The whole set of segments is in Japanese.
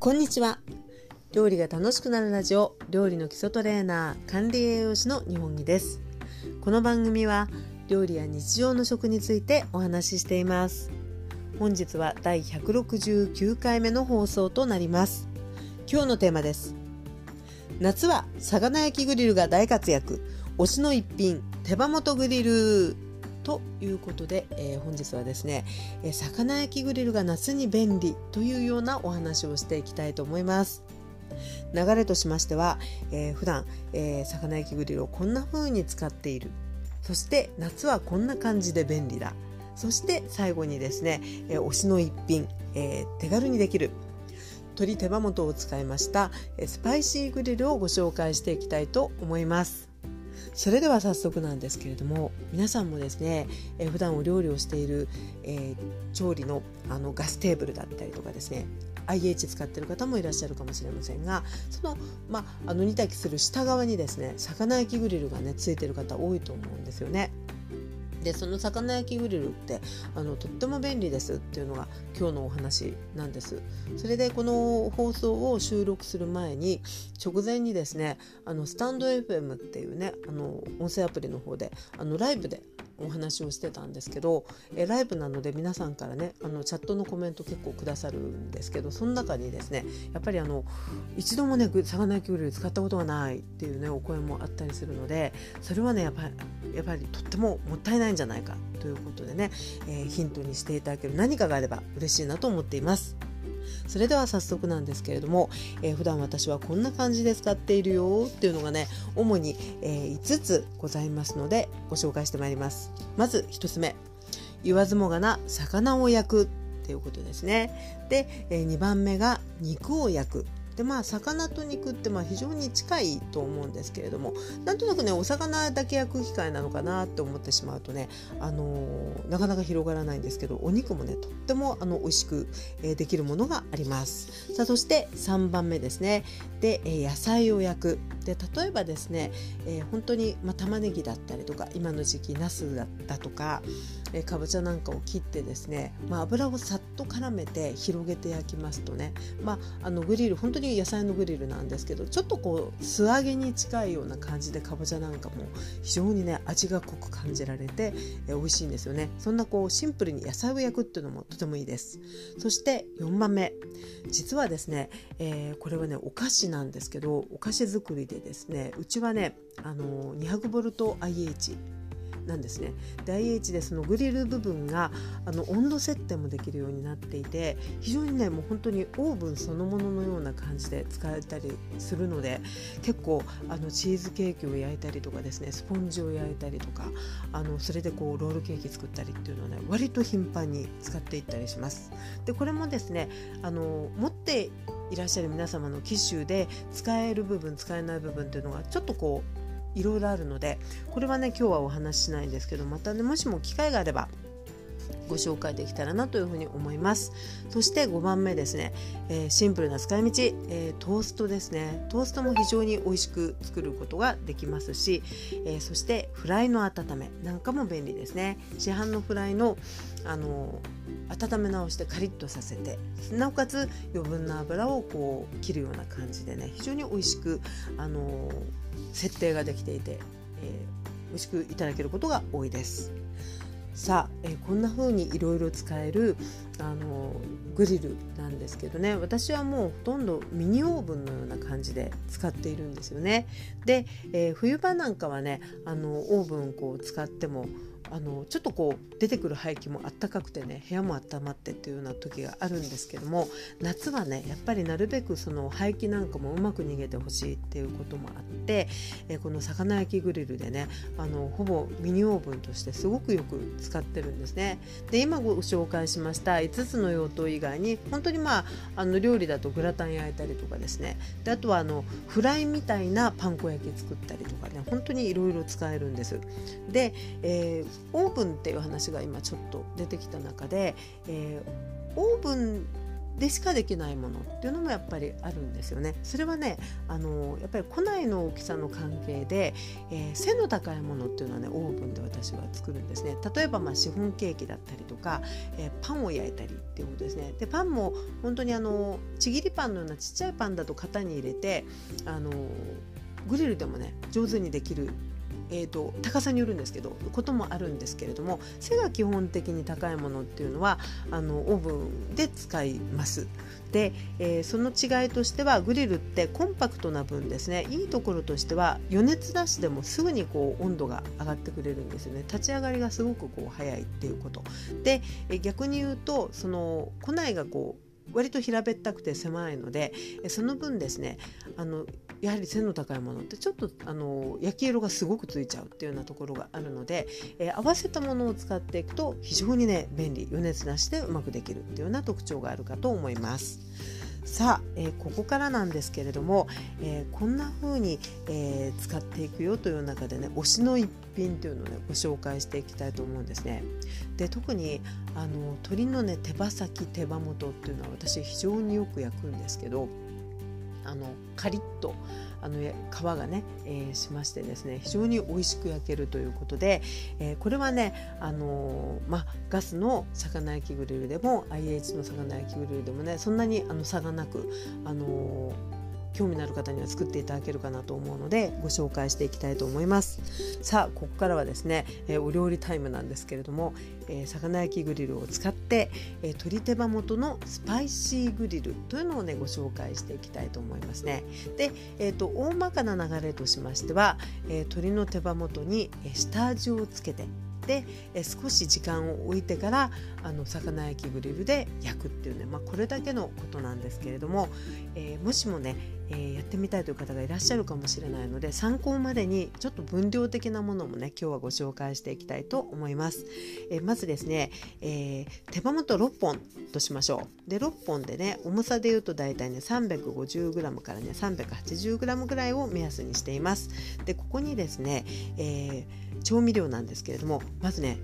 こんにちは。料理が楽しくなるラジオ料理の基礎トレーナー管理栄養士の日本木です。この番組は料理や日常の食についてお話ししています。本日は第169回目の放送となります。今日のテーマです。夏は魚焼きグリルが大活躍。推しの一品手羽元グリル。ということで、えー、本日はですね、えー、魚焼きグリルが夏に便利というようなお話をしていきたいと思います。流れとしましては、えー、普段、えー、魚焼きグリルをこんな風に使っているそして夏はこんな感じで便利だそして最後にですね、えー、推しの一品、えー、手軽にできる鶏手羽元を使いましたスパイシーグリルをご紹介していきたいと思います。それでは早速なんですけれども皆さんもですね、えー、普段お料理をしている、えー、調理のあのガステーブルだったりとかですね IH 使ってる方もいらっしゃるかもしれませんがその,、まあ、あの煮炊きする下側にですね魚焼きグリルがねついてる方多いと思うんですよね。でその魚焼きグリルってあのとっても便利ですっていうのが今日のお話なんです。それでこの放送を収録する前に直前にですねあのスタンド FM っていうねあの音声アプリの方であのライブでお話をしてたんですけどえライブなので皆さんからねあのチャットのコメント結構くださるんですけどその中にですねやっぱりあの一度もね魚焼きグリル使ったことがないっていうねお声もあったりするのでそれはねやっぱりやっぱりとってももったいないんじゃないかということでね、えー、ヒントにしていただける何かがあれば嬉しいなと思っています。それでは早速なんですけれども、えー、普段私はこんな感じで使っているよっていうのがね主に、えー、5つございますのでご紹介してまいります。まず1つ目言わずもがな魚を焼くっていうことですね。で、えー、2番目が肉を焼く。でまあ魚と肉ってまあ非常に近いと思うんですけれどもなんとなくねお魚だけ焼く機会なのかなって思ってしまうとね、あのー、なかなか広がらないんですけどお肉もねとってもあの美味しく、えー、できるものがあります。さあそして3番目ですね。で、えー、野菜を焼く。で例えばですね、えー、本当に、まあ、玉ねぎだったりとか今の時期なすだったとか、えー、かぼちゃなんかを切ってですね、まあ、油をさっと絡めて広げて焼きますとね、まあ、あのグリル本当に野菜のグリルなんですけどちょっとこう素揚げに近いような感じでかぼちゃなんかも非常にね味が濃く感じられて、えー、美味しいんですよね。そんなこうシンプルに野菜を焼くっていうのもとてもいいです。そして4番目。実はですね、えー、これはねお菓子なんですけどお菓子作りでですねうちはねあの 200VIH なんですね。で IH でそのグリル部分があの温度設定もできるようになっていて非常にねもう本当にオーブンそのもののような感じで使えたりするので結構あのチーズケーキを焼いたりとかですねスポンジを焼いたりとかあのそれでこうロールケーキ作ったりっていうのはね割と頻繁に使っていったりします。でこれもですねあの持っていらっしゃる皆様の機種で使える部分使えない部分っていうのがちょっとこういろいろあるのでこれはね今日はお話ししないんですけどまたねもしも機会があればご紹介できたらなというふうに思います。そして5番目ですね、えー、シンプルな使い道、えー、トーストですね。トーストも非常に美味しく作ることができますし、えー、そしてフライの温め。なんかも便利ですね。市販のフライのあの温め直してカリッとさせてなおかつ余分な油をこう切るような感じでね非常に美味しくあの設定ができていて、えー、美味しくいただけることが多いです。さあ、えー、こんな風にいろいろ使えるあのグリルなんですけどね私はもうほとんどミニオーブンのような感じで使っているんですよね。で、えー、冬場なんかはねあのオーブンこう使ってもあのちょっとこう出てくる排気もあったかくてね部屋も温まってっていうような時があるんですけども夏はねやっぱりなるべくその排気なんかもうまく逃げてほしいっていうこともあって、えこの魚焼きグリルでねあのほぼミニオーブンとしてすごくよく使ってるんですね。で今ご紹介しました5つの用途以外に本当にまああの料理だとグラタン焼いたりとかですねであとはあのフライみたいなパン粉焼き作ったりとかね本当にいろいろ使えるんです。で、えーオーブンっていう話が今ちょっと出てきた中で、えー、オーブンでしかできないものっていうのもやっぱりあるんですよね。それはねあのやっぱり庫内の大きさの関係で、えー、背の高いものっていうのはねオーブンで私は作るんですね。例えばまあシフォンケーキだったりとか、えー、パンを焼いたりっていうことですね。でパンも本当にあのちぎりパンのようなちっちゃいパンだと型に入れてあのグリルでもね上手にできるえーと、高さによるんですけどこともあるんですけれども背が基本的に高いものっていうのはあのオーブンで使います。で、えー、その違いとしてはグリルってコンパクトな分ですね。いいところとしては余熱なしでもすぐにこう温度が上がってくれるんですよね。立ち上がりがすごくこう早いっていうこと。で、え逆に言うとその庫内がこう割と平べったくて狭いのでその分ですねあのやはり背の高いものってちょっとあの焼き色がすごくついちゃうっていうようなところがあるので、えー、合わせたものを使っていくと非常にね便利余熱なしでうまくできるっていうような特徴があるかと思います。さあ、えー、ここからなんですけれども、えー、こんな風に、えー、使っていくよという中でね推しの一品というのをねご紹介していきたいと思うんですね。で特にあの鶏のね手羽先手羽元っていうのは私非常によく焼くんですけどあのカリッとあの皮がね、えー、しましてですね非常に美味しく焼けるということで、えー、これはね、あのー、まガスの魚焼きグリルでも IH の魚焼きグリルでもねそんなにあの差がなく、あの興味のある方には作っていただけるかなと思うのでご紹介していきたいと思います。さあここからはですね、えー、お料理タイムなんですけれども、えー、魚焼きグリルを使って、えー、鶏手羽元のスパイシーグリルというのをねご紹介していきたいと思いますね。で、えーと、大まかな流れとしましては、え鶏の手羽元に下味をつけてでえ少し時間を置いてからあの魚焼きグリルで焼くっていうね、まあ、これだけのことなんですけれども、えー、もしもね、えー、やってみたいという方がいらっしゃるかもしれないので参考までにちょっと分量的なものもね今日はご紹介していきたいと思います。えー、まずですね、え手羽元6本としましょう。で6本でね重さでいうと大体ね 350g からね 380g ぐらいを目安にしています。でここにですね、えー調味料なんですけれどもまずね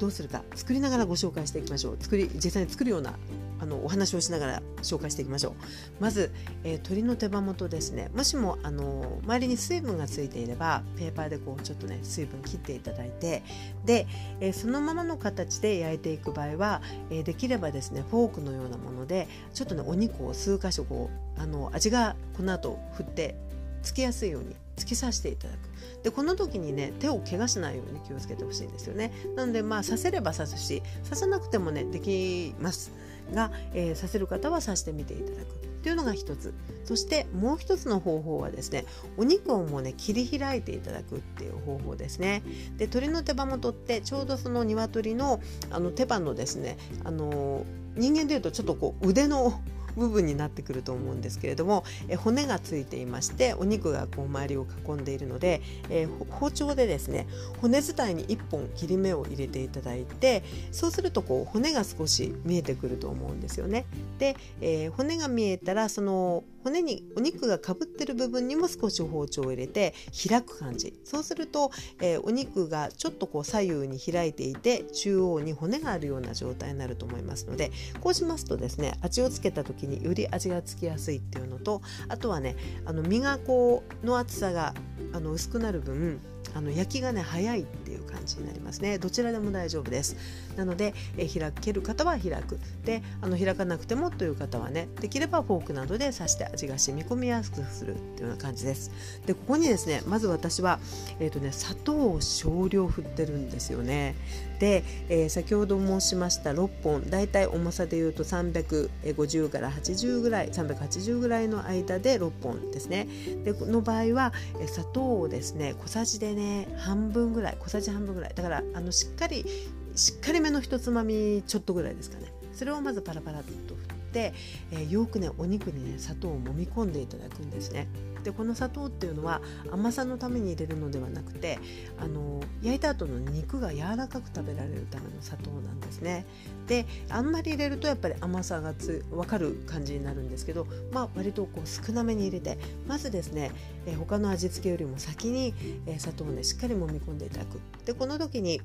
どうするか作りながらご紹介していきましょう。作り実際に作るようなあのお話をしながら紹介していきましょう。まず、えー、鶏の手羽元ですね。もしもあの周りに水分がついていればペーパーでこうちょっとね水分切っていただいてで、えー、そのままの形で焼いていく場合は、えー、できればですねフォークのようなものでちょっとねお肉を数箇所こうあの味がこの後振ってつきやすいように突き刺していただく。でこの時にね手を怪我しないように気をつけてほしいんですよね。なのでまあ刺せれば刺すし刺さなくてもねできます。が、えー、刺せる方は刺してみていただく。っていうのが一つ。そしてもう一つの方法はですねお肉をもうね切り開いていただくっていう方法ですね。で鶏の手羽元ってちょうどその鶏のあの手羽のですねあの人間でいうとちょっとこう腕の部分になってくると思うんですけれども、え骨がついていましてお肉がこう周りを囲んでいるので、え、包丁でですね骨伝いに1本切り目を入れていただいてそうするとこう骨が少し見えてくると思うんですよね。で、えー、骨が見えたらその骨にお肉がかぶってる部分にも少し包丁を入れて開く感じそうすると、えー、お肉がちょっとこう左右に開いていて中央に骨があるような状態になると思いますのでこうしますとですね味をつけたにより味がつきやすいっていうのとあとはねあの身がこうの厚さがあの薄くなる分あの焼きがね早いっていう感じになりますね。どちらでも大丈夫です。なので、え開ける方は開く。であの開かなくてもという方はねできればフォークなどで刺して味が染み込みやすくするっていうような感じです。でここにですねまず私は、えーとね、砂糖を少量振ってるんですよね。で、えー、先ほど申しました6本だいたい重さでいうと350から80ぐらい380ぐらいの間で6本ですね。でこの場合は、え砂糖をですね小さじでね半分ぐらい小さじ半分ぐらい。だからあのしっかりしっかりめのひとつまみちょっとぐらいですかね。それをまずパラパラっと振って、えー、よくねお肉にね砂糖を揉み込んでいただくんですね。でこの砂糖っていうのは甘さのために入れるのではなくてあの焼いた後の肉が柔らかく食べられるための砂糖なんですね。であんまり入れるとやっぱり甘さがつ分かる感じになるんですけど、まあ、割とこう少なめに入れてまずですね、え他の味付けよりも先に、え砂糖をねしっかり揉み込んでいただく。でこの時に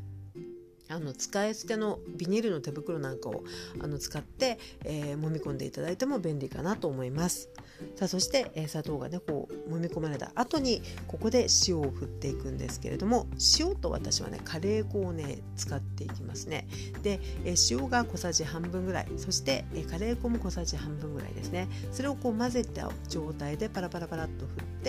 あの使い捨てのビニールの手袋なんかをあの使って、えー、揉み込んでいただいても便利かなと思います。さあそして、えー、砂糖がねこう揉み込まれた後にここで塩を振っていくんですけれども塩と私はねカレー粉をね使っていきますねで、えー、塩が小さじ半分ぐらいそして、えー、カレー粉も小さじ半分ぐらいですねそれをこう混ぜた状態でパラパラパラっ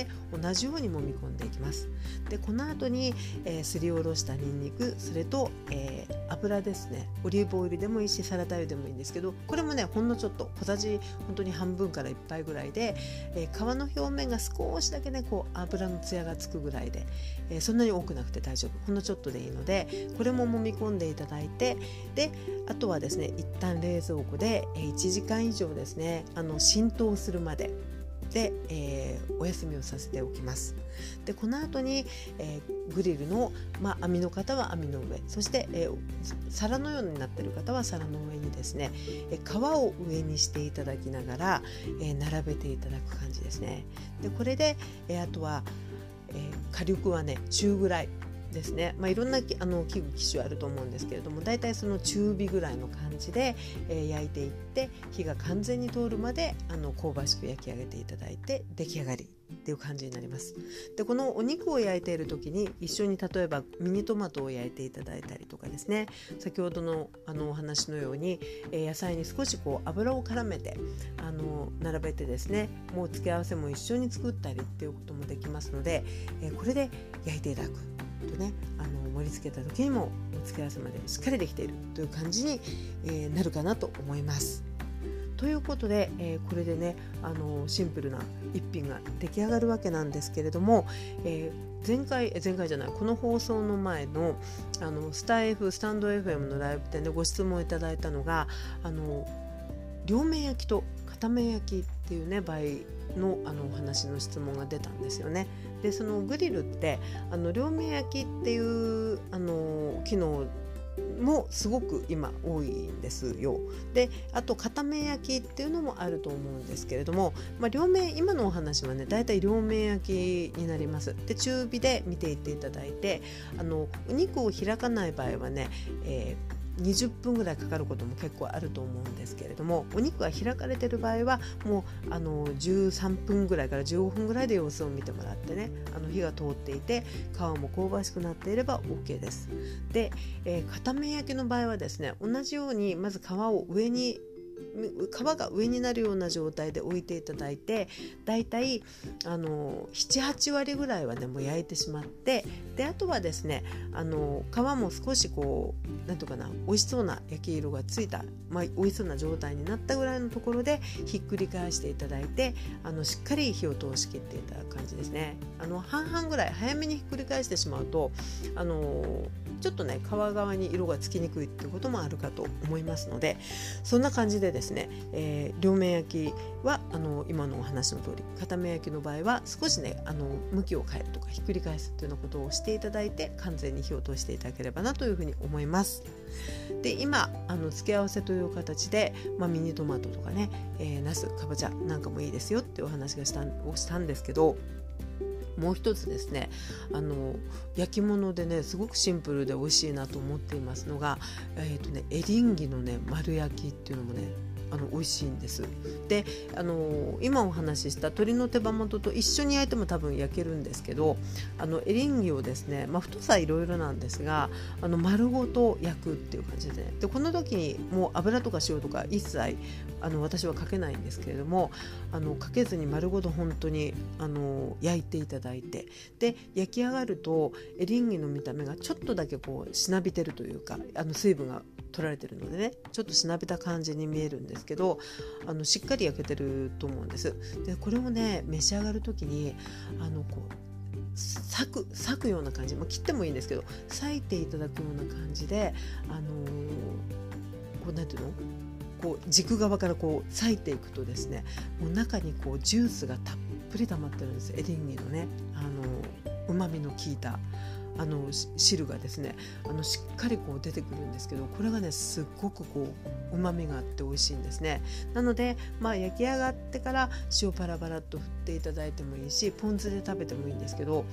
って同じように揉み込んでいきます。でこの後に、えすりおろしたにんにくそれと、え油ですね。オリーブオイルでもいいしサラダ油でもいいんですけどこれもねほんのちょっと小さじ本当に半分から1杯ぐらいで、えー、皮の表面が少しだけねこう油のツヤがつくぐらいで、え、そんなに多くなくて大丈夫。ほんのちょっとでいいのでこれも揉み込んでいただいてであとはですね一旦冷蔵庫で1時間以上ですねあの浸透するまで。で、えー、お休みをさせておきます。でこの後に、えー、グリルの、まあ、網の方は網の上。そして、えー、皿のようになっている方は皿の上にですね、え皮を上にしていただきながら、え並べていただく感じですね。でこれで、えあとは、え火力はね中ぐらいですね、まあ、いろんなあの器具機種あると思うんですけれども大体その中火ぐらいの感じで、えー、焼いていって火が完全に通るまであの香ばしく焼き上げていただいて出来上がりっていう感じになります。でこのお肉を焼いている時に一緒に例えばミニトマトを焼いていただいたりとかですね。先ほどのあのお話のように、えー、野菜に少しこう油を絡めてあの並べてですねもう付け合わせも一緒に作ったりっていうこともできますので、えー、これで焼いていただく。とねあの盛り付けた時にもお付け合わせまでしっかりできているという感じに、えー、なるかなと思います。ということで、えー、これでねあのシンプルな一品が出来上がるわけなんですけれども、えー、前回前回じゃないこの放送の前のあのスタイフスタンド FM のライブ店でご質問いただいたのがあの両面焼きと片面焼きっていうね場合のあのお話の質問が出たんですよね。でそのグリルってあの両面焼きっていうあの機能もすごく今多いんですよ。であと片面焼きっていうのもあると思うんですけれども、まあ、両面今のお話はねだいたい両面焼きになります。で中火で見ていっていただいてあのお肉を開かない場合はね、えー20分ぐらいかかることも結構あると思うんですけれどもお肉が開かれてる場合はもうあの13分ぐらいから15分ぐらいで様子を見てもらってねあの火が通っていて皮も香ばしくなっていれば OK です。で、えー、片面焼きの場合はですね同じようにまず皮を上に皮が上になるような状態で置いていただいてだいたい78割ぐらいはねもう焼いてしまってであとはですねあの皮も少しこう何ていうかな美味しそうな焼き色がついた、まあ、美味しそうな状態になったぐらいのところでひっくり返していただいてあのしっかり火を通し切っていただく感じですね。あの半々ぐらい早めにひっくり返してしまうとあのちょっとね皮側に色がつきにくいっていうこともあるかと思いますのでそんな感じでですね、えー、両面焼きはあの今のお話の通り片面焼きの場合は少しねあの向きを変えるとかひっくり返すっていうようなことをしていただいて完全に火を通していただければなというふうに思います。で今あの付け合わせという形で、まあ、ミニトマトとかね、えー、ナスかぼちゃなんかもいいですよってお話がしたをしたんですけどもう一つですねあの焼き物でねすごくシンプルで美味しいなと思っていますのが、えーとね、エリンギのね丸焼きっていうのもねあの美味しいんです。であの今お話しした鶏の手羽元と一緒に焼いても多分焼けるんですけどあのエリンギをですね、まあ、太さいろいろなんですがあの丸ごと焼くっていう感じで、ね、でこの時にもう油とか塩とか一切あの私はかけないんですけれどもあのかけずに丸ごと本当にあの焼いていただいて。で焼き上がるとエリンギの見た目がちょっとだけこうしなびてるというかあの水分が取られてるのでねちょっとしなびた感じに見えるんですけどあのしっかり焼けてると思うんです。でこれをね召し上がる時にあのこう裂く裂くような感じ、まあ、切ってもいいんですけど裂いていただくような感じであのー、こうなんていうの？こう軸側からこう裂いていくとですねもう中にこうジュースがたっぷり溜まってるんですエリンギのねあのうまみの効いたあの汁がですねあのしっかりこう出てくるんですけどこれがねすっごくこううまみがあって美味しいんですね。なのでまあ焼き上がってから塩パラパラっと振っていただいてもいいしポン酢で食べてもいいんですけど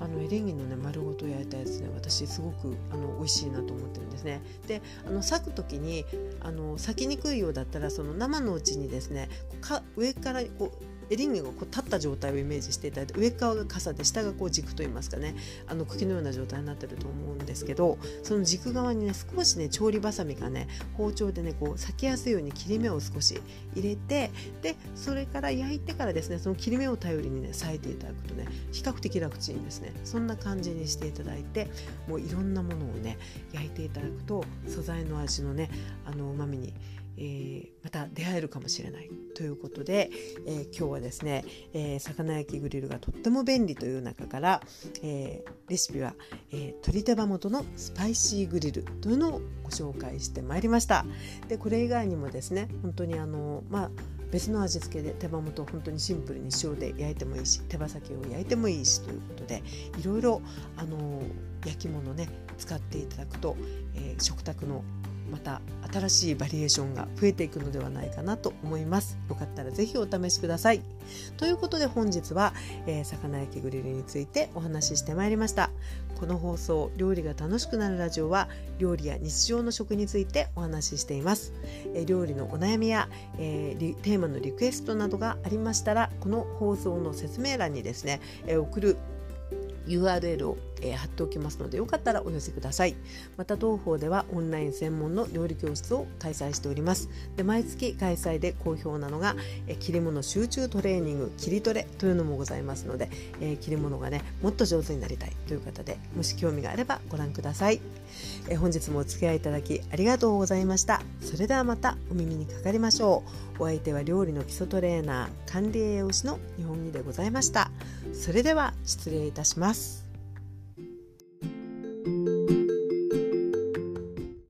あのエリンギのね丸ごと焼いたやつね私すごくあの美味しいなと思ってるんですね。であの裂く時にあの裂きにくいようだったらその生のうちにですねか上からこうリンギがこう立った状態をイメージしていただいて上側が傘で下がこう軸といいますかねあの茎のような状態になってると思うんですけどその軸側にね少しね調理ばさみがね包丁でねこう裂きやすいように切り目を少し入れてでそれから焼いてからですねその切り目を頼りにね裂いていただくとね比較的楽ちんですね。そんな感じにしていただいてもういろんなものをね焼いていただくと素材の味のねあのうまみにえー、また出会えるかもしれないということで、えー、今日はですね、えー、魚焼きグリルがとっても便利という中から、えレシピは、え鶏手羽元のスパイシーグリルというのをご紹介してまいりました。でこれ以外にもですね本当にあのまあ別の味付けで手羽元を本当にシンプルに塩で焼いてもいいし手羽先を焼いてもいいしということでいろいろあの焼き物ね使っていただくと、え食卓のまた新しいバリエーションが増えていくのではないかなと思います。よかったらぜひお試しください。ということで本日は、えー、魚焼きグリルについてお話ししてまいりました。この放送料理が楽しくなるラジオは料理や日常の食についてお話ししています、えー、料理のお悩みや、えー、テーマのリクエストなどがありましたらこの放送の説明欄にですね、え送る URL を、えー、貼っておきますのでよかったらお寄せください。また当方ではオンライン専門の料理教室を開催しております。で毎月開催で好評なのが、えー、切り物集中トレーニング切りトレというのもございますので、えー、切り物がねもっと上手になりたいという方でもし興味があればご覧ください、えー、本日もお付き合いいただきありがとうございました。それではまたお耳にかかりましょう。お相手は料理の基礎トレーナー管理栄養士の日本木でございました。それでは失礼いたします。